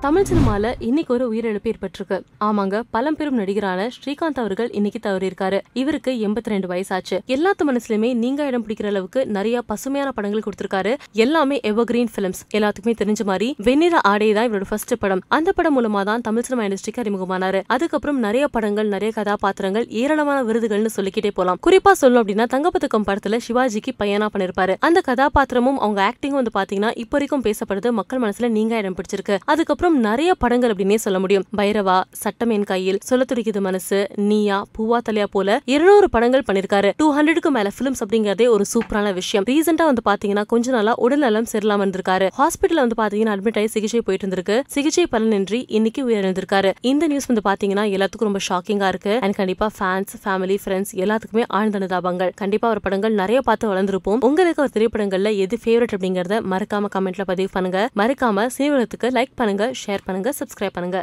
தமிழ் சினிமால இன்னைக்கு ஒரு உயிரிழப்பு ஏற்பட்டிருக்கு. ஆமாங்க பழம்பெரும் நடிகரான ஸ்ரீகாந்த் அவர்கள் இன்னைக்கு தவறியிருக்காரு. இவருக்கு எண்பத்தி ரெண்டு வயசாச்சு. எல்லாத்து மனசுலயுமே நீங்க இடம் பிடிக்கிற அளவுக்கு நிறைய பசுமையான படங்கள் கொடுத்திருக்காரு. எல்லாமே எவர்கிரீன் பிலிம்ஸ் எல்லாத்துக்குமே தெரிஞ்ச மாதிரி வெண்ணிற ஆடை தான் இவரோட ஃபர்ஸ்ட் படம். அந்த படம் மூலமா தான் தமிழ் சினிமா இண்டஸ்ட்ரிக்கு அறிமுகமானாரு. அதுக்கப்புறம் நிறைய படங்கள் நிறைய கதாபாத்திரங்கள் ஏராளமான விருதுகள்னு சொல்லிக்கிட்டே போலாம். குறிப்பா சொல்லணும் அப்படின்னா தங்கப்பதக்கம் படத்துல சிவாஜிக்கு பையனா பண்ணிருப்பாரு. அந்த கதாபாத்திரமும் அவங்க ஆக்டிங்கும் வந்து பாத்தீங்கன்னா இப்ப வரைக்கும் பேசப்படுது. மக்கள் மனசுல நீங்க இடம் பிடிச்சிருக்கு. அதுக்கப்புறம் நிறைய படங்கள் அப்படின்னே சொல்ல முடியும். பைரவா சட்டமேன் கையில் சொல்ல துடிக்குது மனசு நீயா பூவா தலையா போல இருநூறு படங்கள் பண்ணிருக்காரு. டூ ஹண்ட்ரடுக்கு மேல பிலிம்ஸ் அப்படிங்கறதே ஒரு சூப்பரான விஷயம். ரீசெண்டா வந்து பாத்தீங்கன்னா கொஞ்ச நாளா உடல் நலம் சரியில்லாம இருந்திருக்காரு. ஹாஸ்பிட்டல் வந்து பாத்தீங்கன்னா அட்மிட் ஆகி சிகிச்சை போயிட்டு இருந்திருக்கு. சிகிச்சை பலனின்றி இன்னைக்கு உயிரிழந்திருக்காரு. இந்த நியூஸ் வந்து பாத்தீங்கன்னா எல்லாத்துக்கும் ரொம்ப ஷாக்கிங்கா இருக்கு. அண்ட் கண்டிப்பா ஃபேன்ஸ் ஃபேமிலி ஃப்ரெண்ட்ஸ் எல்லாத்துக்குமே ஆழ்ந்த அனுதாபங்கள். கண்டிப்பா அவர் படங்கள் நிறைய பார்த்து வளர்ந்துருப்போம். உங்களுக்கு ஒரு திரைப்படங்கள்ல எது ஃபேவரட் அப்படிங்கறத மறக்காம கமெண்ட்ல பதிவு பண்ணுங்க. மறக்காம சினிமத்துக்கு லைக் பண்ணுங்க. ஷேர் பண்ணுங்க சப்ஸ்கிரைப் பண்ணுங்க.